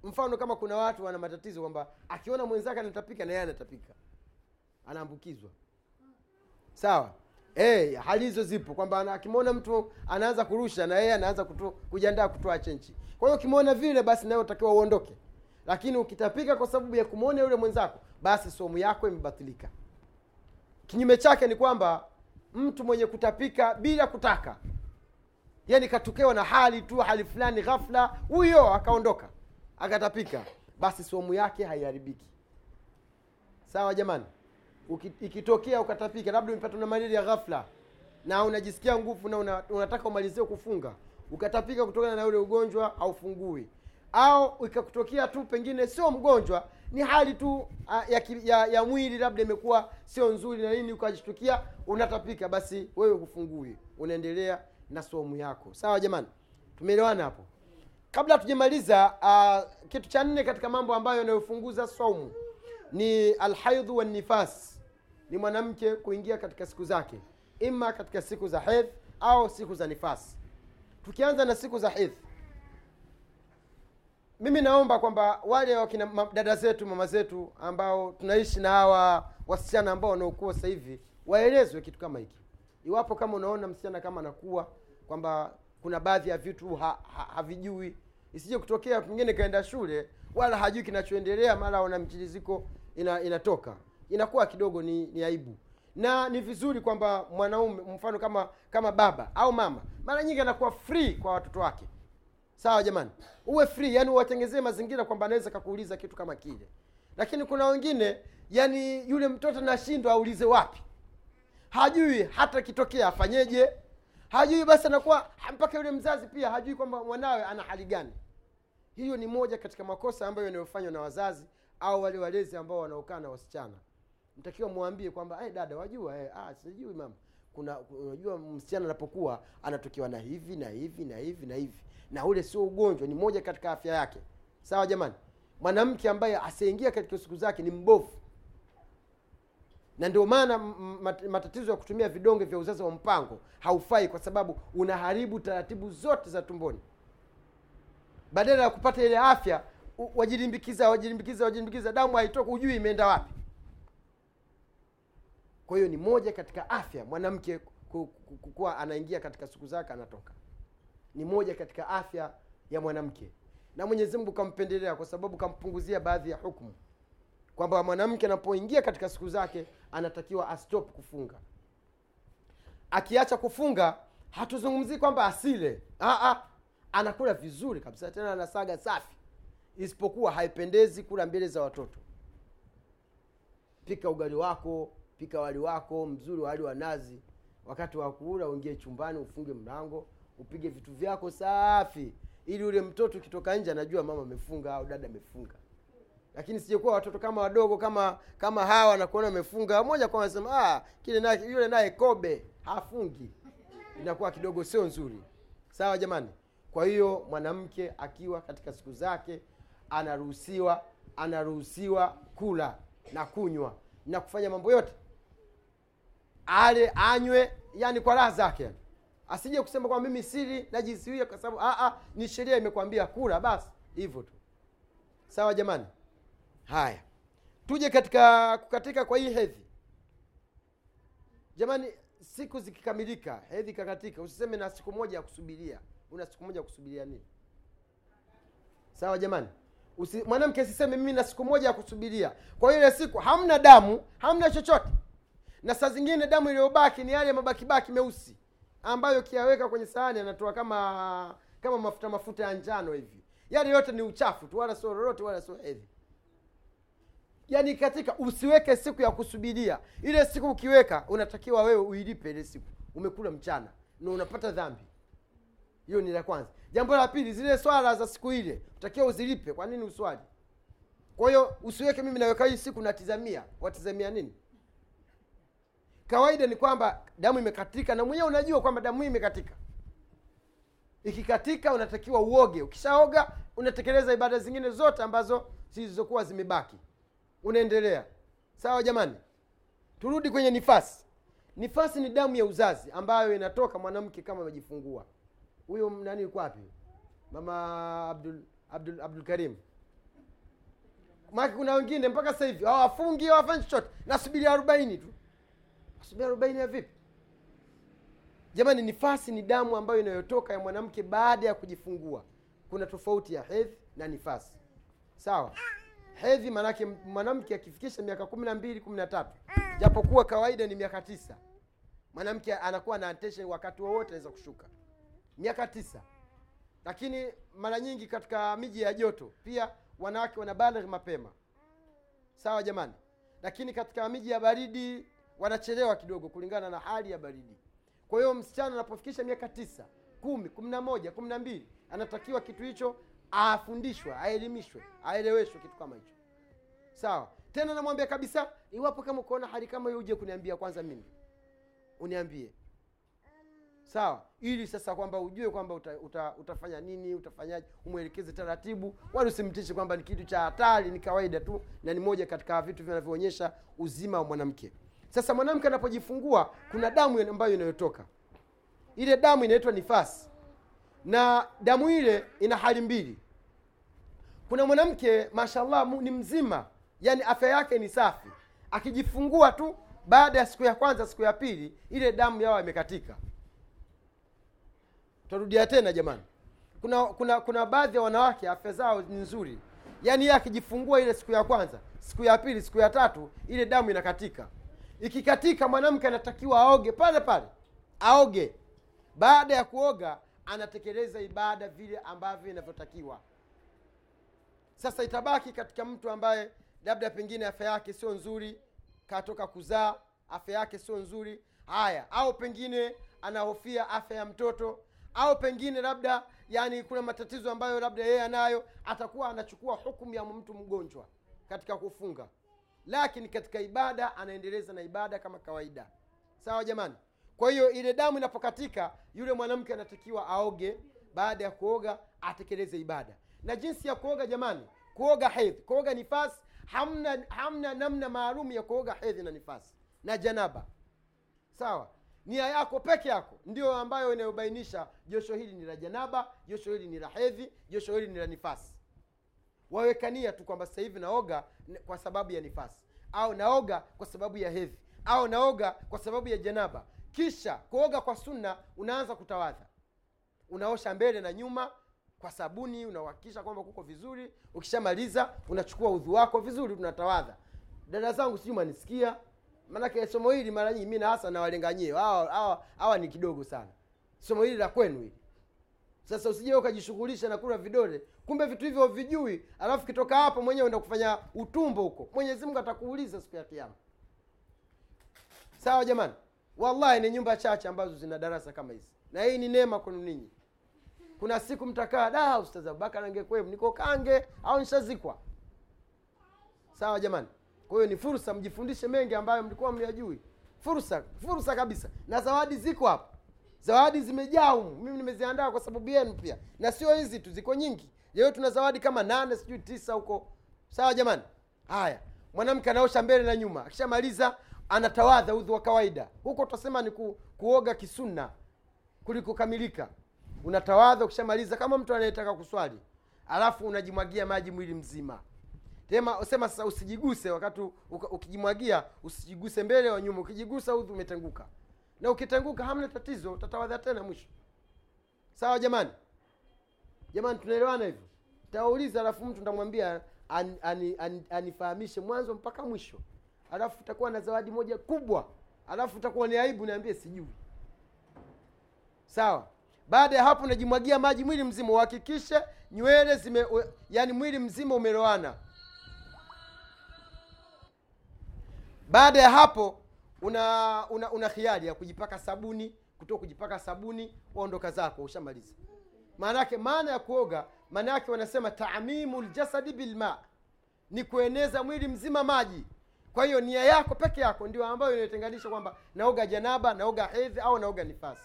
Mfano kama kuna watu wana matatizo kwamba akiona mwenzake anatapika na yeye anatapika. Anaambukizwa. Sawa? Hey, hali hizo zipo. Kwamba akimwona mtu anaanza kurusha na yeye anaanza kuto, kujiandaa kutoa chenchi kwa hiyo ukimwona vile basi nawe utakiwa uondoke. Lakini ukitapika kwa sababu ya kumwona yule mwenzako basi somu yako imebatilika. Kinyume chake ni kwamba mtu mwenye kutapika bila kutaka. Yani katokewa na hali tu hali fulani ghafla huyo akaondoka akatapika. Basi somu yake haiharibiki. Sawa jamani? Uki- ikitokea ukatapika labda umepata na malaria ya ghafla na unajisikia nguvu na una, unataka umalizie kufunga ukatapika kutokana na ule ugonjwa aufungui au ikakutokea tu pengine sio mgonjwa ni hali tu a, ya, ya, ya mwili labda imekuwa sio nzuri na nini ukajishtukia unatapika basi wewe hufungui unaendelea na somu yako. Sawa jamani? Tumeelewana hapo? Kabla tujamaliza uh, kitu cha nne katika mambo ambayo yanayofunguza somu ni alhaidhu wanifas ni mwanamke kuingia katika siku zake ima katika siku za hedh au siku za nifasi tukianza na siku za hedh mimi naomba kwamba wale wakina dada zetu mama zetu ambao tunaishi na hawa wasichana ambao wanaokuwa sasa hivi waelezwe kitu kama hiki. Iwapo kama unaona msichana kama anakuwa kwamba kuna baadhi ya vitu ha, ha, havijui isije kutokea pengine kaenda shule wala hajui kinachoendelea mara ana mchiriziko ina, inatoka. Inakuwa kidogo ni, ni aibu. Na ni vizuri kwamba mwanaume mfano kama kama baba au mama mara nyingi anakuwa free kwa watoto wake sawa jamani. Uwe free yani uwatengezee mazingira kwamba anaweza kakuuliza kitu kama kile. Lakini kuna wengine yani yule mtoto nashindwa aulize wapi. Hajui hata kitokea afanyeje. Hajui basi anakuwa mpaka yule mzazi pia hajui kwamba mwanawe ana hali gani. Hiyo ni moja katika makosa ambayo yanayofanywa na wazazi au wale walezi ambao wanaokaa na wasichana. Mtakiwa mwambie kwamba hey, dada wajua hey, ah, sijui mama. Kuna unajua msichana anapokuwa anatokewa na hivi na hivi na hivi na hivi na ule sio ugonjwa ni moja katika afya yake. Sawa jamani? Mwanamke ambaye asiingia katika siku zake ni mbovu. Na ndio maana matatizo ya kutumia vidonge vya uzazi wa mpango haufai kwa sababu unaharibu taratibu zote za tumboni. Badala ya kupata ile afya wajilimbikiza wajilimbikiza wajilimbikiza damu haitoki, hujui imeenda wapi. Kwa hiyo ni moja katika afya mwanamke ku- ku- ku- kuwa anaingia katika siku zake anatoka ni moja katika afya ya mwanamke. Na mwenyezi mungu kampendelea kwa sababu kampunguzia baadhi ya hukumu. Kwamba mwanamke anapoingia katika siku zake anatakiwa astop kufunga. Akiacha kufunga hatuzungumzii kwamba asile. Aa, anakula vizuri kabisa tena anasaga safi. Isipokuwa haipendezi kula mbele za watoto. Pika ugali wako pika wali wako mzuri wali wa nazi. Wakati wa kula uingie chumbani ufunge mlango upige vitu vyako safi. Ili ule mtoto ukitoka nje anajua mama amefunga au dada amefunga. Lakini sijekuwa watoto kama wadogo kama kama hawa nakuona amefunga moja kwa anasema ah, kile naye yule naye kobe hafungi. Inakuwa kidogo sio nzuri. Sawa jamani? Kwa hiyo mwanamke akiwa katika siku zake anaruhusiwa anaruhusiwa kula na kunywa na kufanya mambo yote. Ale anywe yani kwa raha zake. yani. Asije kusema kwamba mimi siri najizuia kwa sababu ah, ah, ni sheria imekwambia kula basi hivyo tu. Sawa jamani? Haya. Tuje katika kukatika kwa hii hedhi. Jamani siku zikikamilika hedhi ikakatika usiseme na siku moja ya kusubiria. Una siku moja ya kusubiria nini? Sawa jamani? Usi, mwanamke asiseme mimi na siku moja ya kusubiria. Kwa ile siku hamna damu hamna chochote. Na saa zingine damu iliyobaki ni yale mabakibaki meusi ambayo kiaweka kwenye sahani anatoa kama kama mafuta mafuta ya njano hivi. Yaani yote ni uchafu tu wala sio lolote wala sio hedhi yaani katika usiweke siku ya kusubiria. Ile siku ukiweka unatakiwa wewe uilipe ile siku. Umekula mchana na unapata dhambi. Hiyo ni la kwanza. Jambo la pili zile swala za siku ile utakiwa uzilipe. Kwa nini uswali? Kwa hiyo usiweke mimi naweka hii siku natizamia. Watizamia nini kawaida ni kwamba damu imekatika na mwenyewe unajua kwamba damu hii imekatika. Ikikatika unatakiwa uoge. Ukishaoga unatekeleza ibada zingine zote ambazo zilizokuwa zimebaki. Unaendelea. Sawa jamani? Turudi kwenye nifasi. Nifasi ni damu ya uzazi ambayo inatoka mwanamke kama amejifungua. Huyo nani yuko wapi? Mama abdul abdul abdul maake kuna wengine mpaka sasa hivi hawafungi hawafanyi chochote. Nasubiri arobaini tu nasubiri arobaini ya vipi? Jamani nifasi ni damu ambayo inayotoka ya mwanamke baada ya kujifungua. Kuna tofauti ya hedhi na nifasi. Sawa? Hedhi maanake mwanamke akifikisha miaka kumi na mbili kumi na tatu japokuwa kawaida ni miaka tisa mwanamke anakuwa na attention wakati wowote anaweza kushuka. Miaka tisa. Lakini mara nyingi katika miji ya joto pia wanawake wanabaligh mapema. Sawa jamani? Lakini katika miji ya baridi wanachelewa kidogo kulingana na hali ya baridi. Kwa hiyo msichana anapofikisha miaka tisa kumi kumi na moja kumi na mbili anatakiwa kitu hicho afundishwe aelimishwe aeleweshwe kitu kama hicho. Sawa? Tena namwambia kabisa iwapo kama ukaona hali kama hiyo uje kuniambia kwanza mimi. Uniambie. Sawa? Ili sasa kwamba ujue kwamba uta, uta, utafanya nini utafanyaje umwelekeze taratibu. Wala usimtishe kwamba ni kitu cha hatari ni kawaida tu na ni moja katika vitu vinavyoonyesha uzima wa mwanamke sasa mwanamke anapojifungua kuna damu ambayo inayotoka. Ile damu inaitwa nifasi. Na damu ile ina hali mbili. Kuna mwanamke mashallah ni mzima. Yani afya yake ni safi. Akijifungua tu baada ya siku ya kwanza siku ya pili ile damu yao imekatika. Tarudia tena jamani. Kuna kuna kuna baadhi ya wanawake afya zao ni nzuri. Yaani yeye akijifungua ile siku ya kwanza siku ya pili siku ya tatu ile damu inakatika ikikatika mwanamke anatakiwa aoge pale pale. Aoge. Baada ya kuoga anatekeleza ibada vile ambavyo inavyotakiwa. Sasa itabaki katika mtu ambaye labda pengine afya yake sio nzuri katoka kuzaa afya yake sio nzuri. Haya au pengine anahofia afya ya mtoto au pengine labda yani kuna matatizo ambayo labda yeye anayo atakuwa anachukua hukumu ya mtu mgonjwa katika kufunga lakini katika ibada anaendeleza na ibada kama kawaida. Sawa jamani? Kwa hiyo ile damu inapokatika yule mwanamke anatakiwa aoge. Baada ya kuoga atekeleze ibada. Na jinsi ya kuoga jamani? Kuoga hedhi. Kuoga nifasi hamna hamna namna maalum ya kuoga hedhi na nifasi. Na janaba. Sawa? Nia yako peke yako. Ndio ambayo inayobainisha josho hili ni la janaba josho hili ni la hedhi josho hili ni la nifasi waweka nia tu kwamba sasa hivi naoga kwa sababu ya nifasi. Au naoga kwa sababu ya hedhi. Au naoga kwa sababu ya janaba. Kisha kuoga kwa sunna unaanza kutawadha. Unaosha mbele na nyuma kwa sabuni unauhakikisha kwamba kuko vizuri. Ukishamaliza unachukua udhu wako vizuri tunatawadha dada zangu sijui manisikia maanake somo hili mara nyingi mi na hasa nawalenganyie hawa ni kidogo sana. Somo hili la kwenu hili sasa usije ukajishughulisha na kula vidole. Kumbe vitu hivyo vijui alafu kitoka hapo mwenyewe enda kufanya utumbo huko. Mwenyezi mungu atakuuliza siku ya kiama sawa jamani? Wallahi ni nyumba chache ambazo zina darasa kama hizi. Na hii ni neema kwenu ninyi. Kuna siku mtakaa da ustaz abubakar angekwemu niko kange au nishazikwa? Sawa jamani? Kwa hiyo ni fursa mjifundishe mengi ambayo mlikuwa mliyajui fursa fursa kabisa. Na zawadi ziko hapa zawadi zimejaa humu. Mimi nimeziandaa kwa sababu yenu pia. Na sio hizi tu ziko nyingi. Leo tuna zawadi kama nane sijui tisa huko. Sawa jamani? Haya. Mwanamke anaosha mbele na nyuma. Akishamaliza anatawadha udhu wa kawaida. Huko tutasema ni ku, kuoga kisunna kulikokamilika unatawadha ukishamaliza kama mtu anayetaka kuswali. Alafu unajimwagia maji mwili mzima. Tema sema sasa usijiguse wakati ukijimwagia usijiguse mbele wa nyuma. Ukijigusa udhu umetenguka na ukitenguka hamna tatizo utatawadha tena mwisho. Sawa jamani? Jamani tunaelewana hivyo? Tawauliza alafu mtu ntamwambia an, an, an, anifahamishe mwanzo mpaka mwisho. Alafu utakuwa na zawadi moja kubwa. Alafu utakuwa ni aibu niambie sijui. Sawa? Baada ya hapo unajimwagia maji mwili mzima uhakikishe nywele zime yani mwili mzima umeloana baada ya hapo una una, una hiari ya kujipaka sabuni kutoka kujipaka sabuni waondoka zako ushamaliza. Maana maana ya kuoga maana yake wanasema taamimu ljasadi bilma ni kueneza mwili mzima maji. Kwa hiyo nia yako peke yako ndio ambayo inatenganisha kwamba naoga janaba naoga hedhi au naoga nifasi.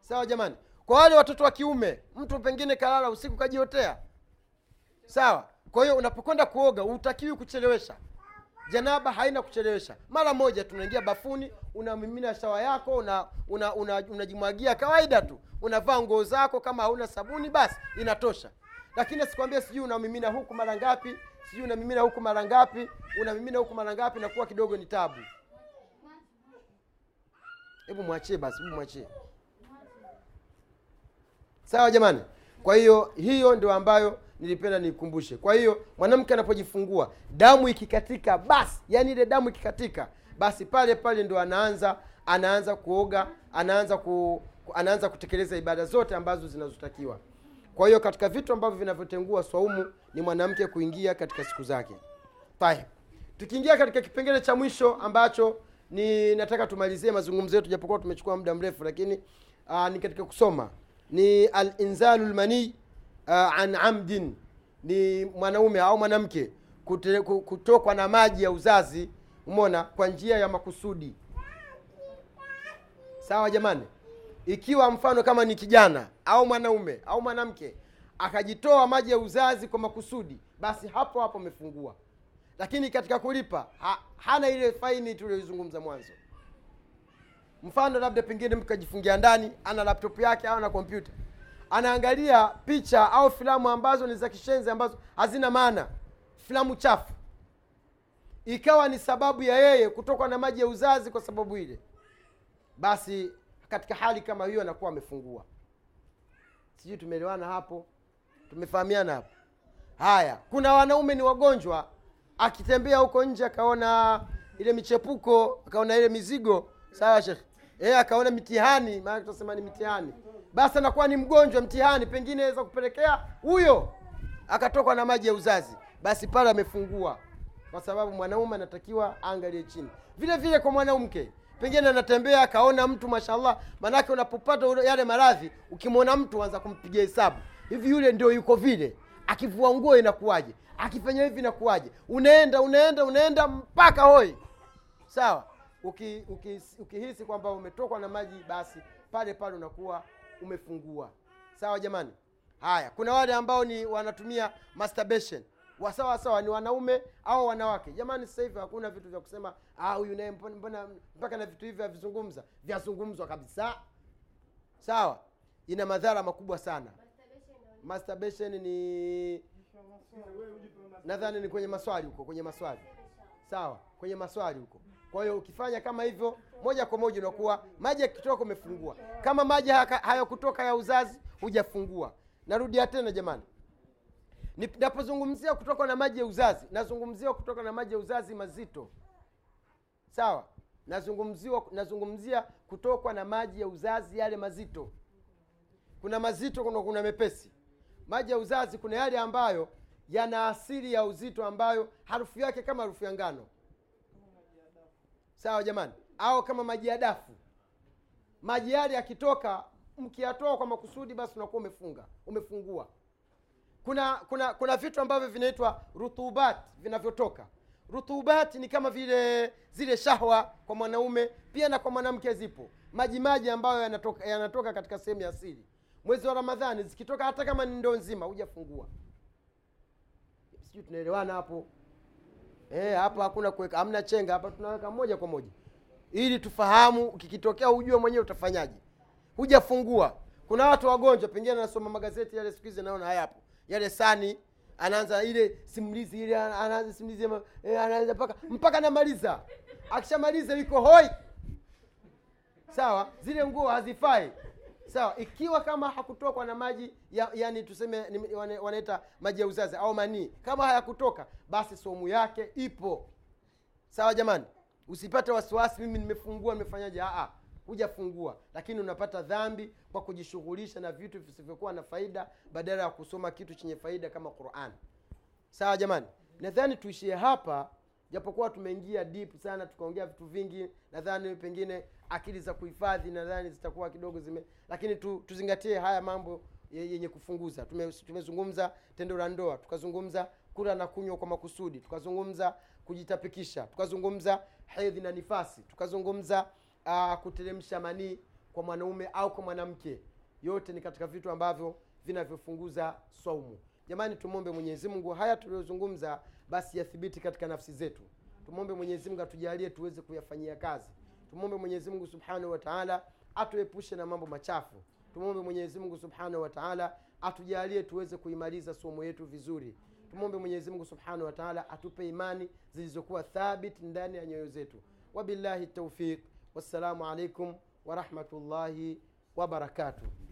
Sawa jamani? Kwa wale watoto wa kiume mtu pengine kalala usiku kajiotea. Sawa? Kwa hiyo unapokwenda kuoga hutakiwi kuchelewesha janaba haina kuchelewesha. Mara moja tunaingia bafuni unamimina shawa yako unajimwagia una, una, una kawaida tu. Unavaa nguo zako kama hauna sabuni basi inatosha. Lakini asikwambia sijui unamimina huku mara ngapi sijui unamimina huku mara ngapi unamimina huku mara ngapi nakuwa kidogo ni tabu. Hebu mwachie basi hebu mwachie. Sawa jamani? Kwa hiyo hiyo ndio ambayo nilipenda nikumbushe. kwa hiyo mwanamke anapojifungua damu ikikatika basi yani ile damu ikikatika basi pale pale ndo anaanza anaanza kuoga anaanza ku, anaanza kutekeleza ibada zote ambazo zinazotakiwa kwa hiyo katika vitu ambavyo vinavyotengua swaumu ni mwanamke kuingia katika siku zake Tayeb. tukiingia katika kipengele cha mwisho ambacho ni nataka tumalizie mazungumzo yetu japokuwa tumechukua muda mrefu lakini aa, ni katika kusoma ni alinzalu lmanii uh, an amdin ni mwanaume au mwanamke kutokwa na maji ya uzazi umona kwa njia ya makusudi. Sawa jamani? Ikiwa mfano kama ni kijana au mwanaume au mwanamke akajitoa maji ya uzazi kwa makusudi basi hapo hapo amefungua. Lakini katika kulipa ha, hana ile faini tuliyoizungumza mwanzo. Mfano labda pengine mtu kajifungia ndani ana laptop yake au na kompyuta anaangalia picha au filamu ambazo ni za kishenzi ambazo hazina maana. Filamu chafu. Ikawa ni sababu ya yeye kutokwa na maji ya uzazi kwa sababu ile. Basi katika hali kama hiyo anakuwa amefungua. Sijui tumeelewana hapo? Tumefahamiana hapo? Haya kuna wanaume ni wagonjwa. Akitembea huko nje akaona ile michepuko akaona ile mizigo. Sawa shekh e, akaona mitihani maana tunasema ni mitihani basi anakuwa ni mgonjwa mtihani pengine aweza kupelekea huyo akatokwa na maji ya uzazi. Basi pale amefungua kwa sababu mwanaume anatakiwa aangalie chini. Vile vile kwa mwanamke pengine anatembea akaona mtu mashallah manake unapopata yale maradhi ukimwona mtu anza kumpigia hesabu. Hivi yule ndio yuko vile? Akivua nguo inakuwaje? Akifanya hivi inakuwaje? Unaenda unaenda unaenda mpaka hoi. Sawa? Ukihisi uki, ukihisi kwamba umetokwa na maji basi pale pale unakuwa umefungua. Sawa jamani? Haya kuna wale ambao ni wanatumia masturbation. Wasawa sawa ni wanaume au wanawake. Jamani sasa hivi hakuna vitu vya kusema ah huyu naye mbona mpaka na vitu hivi havizungumza. Vyazungumzwa kabisa. Sawa? Ina madhara makubwa sana. Masturbation ni nadhani ni kwenye maswali huko kwenye maswali. Sawa kwenye maswali huko kwa hiyo ukifanya kama hivyo moja kwa moja unakuwa maji yakitoka umefungua. Kama maji hayakutoka ya uzazi hujafungua. Narudia tena jamani. Ninapozungumzia kutoka na maji ya uzazi nazungumzia kutoka na maji ya uzazi mazito. Sawa? Nazungumziwa nazungumzia kutokwa na maji ya uzazi yale mazito. Kuna mazito kuna, kuna mepesi. Maji ya uzazi kuna yale ambayo yana asili ya uzito ambayo harufu yake kama harufu ya ngano sawa jamani? Au kama maji ya dafu. Maji yale yakitoka mkiyatoa kwa makusudi basi unakuwa umefunga umefungua. Kuna kuna kuna vitu ambavyo vinaitwa rutubat vinavyotoka. Rutubat ni kama vile zile shahwa kwa mwanaume pia na kwa mwanamke zipo. Maji maji ambayo yanatoka, yanatoka katika sehemu ya asili. Mwezi wa ramadhani zikitoka hata kama ni ndoo nzima hujafungua. Sijui tunaelewana hapo Eh, hapa hakuna kuweka hamna chenga hapa tunaweka moja kwa moja. Ili tufahamu kikitokea ujue mwenyewe utafanyaje. Hujafungua. Kuna watu wagonjwa pengine anasoma magazeti yale siku hizi naona hayapo yale sani anaanza ile simulizi ile anaanza simulizi eh, anaanza mpaka mpaka anamaliza. Akishamaliza yuko hoi. Sawa? Zile nguo hazifai sawa ikiwa kama hakutokwa na maji ya, yani tuseme wanaita maji ya uzazi au manii kama hayakutoka basi somu yake ipo. Sawa jamani? Usipate wasiwasi mimi nimefungua nimefanyaje? Hujafungua. Lakini unapata dhambi kwa kujishughulisha na vitu visivyokuwa na faida badala ya kusoma kitu chenye faida kama quran. Sawa jamani? Nadhani tuishie hapa japokuwa tumeingia deep sana tukaongea vitu vingi nadhani pengine akili za kuhifadhi nadhani zitakuwa kidogo zime lakini tu, tuzingatie haya mambo yenye kufunguza. Tume- tumezungumza tendo la ndoa tukazungumza kula na kunywa kwa makusudi tukazungumza kujitapikisha tukazungumza hedhi na nifasi tukazungumza uh, kuteremsha manii kwa mwanaume au kwa mwanamke. Yote ni katika vitu ambavyo vinavyofunguza saumu. Jamani tumwombe mwenyezi mungu haya tuliyozungumza basi yathibiti katika nafsi zetu. Tumwombe mwenyezi mungu atujalie tuweze kuyafanyia kazi tumwombe mwenyezi mungu subhanahu wa taala atuepushe na mambo machafu. Tumwombe mwenyezi mungu subhanahu wa taala atujalie tuweze kuimaliza somo yetu vizuri. Tumwombe mwenyezi mungu subhanahu wa taala atupe imani zilizokuwa thabit ndani ya nyoyo zetu. Wabillahi taufiq wassalamu alaikum warahmatullahi wabarakatuh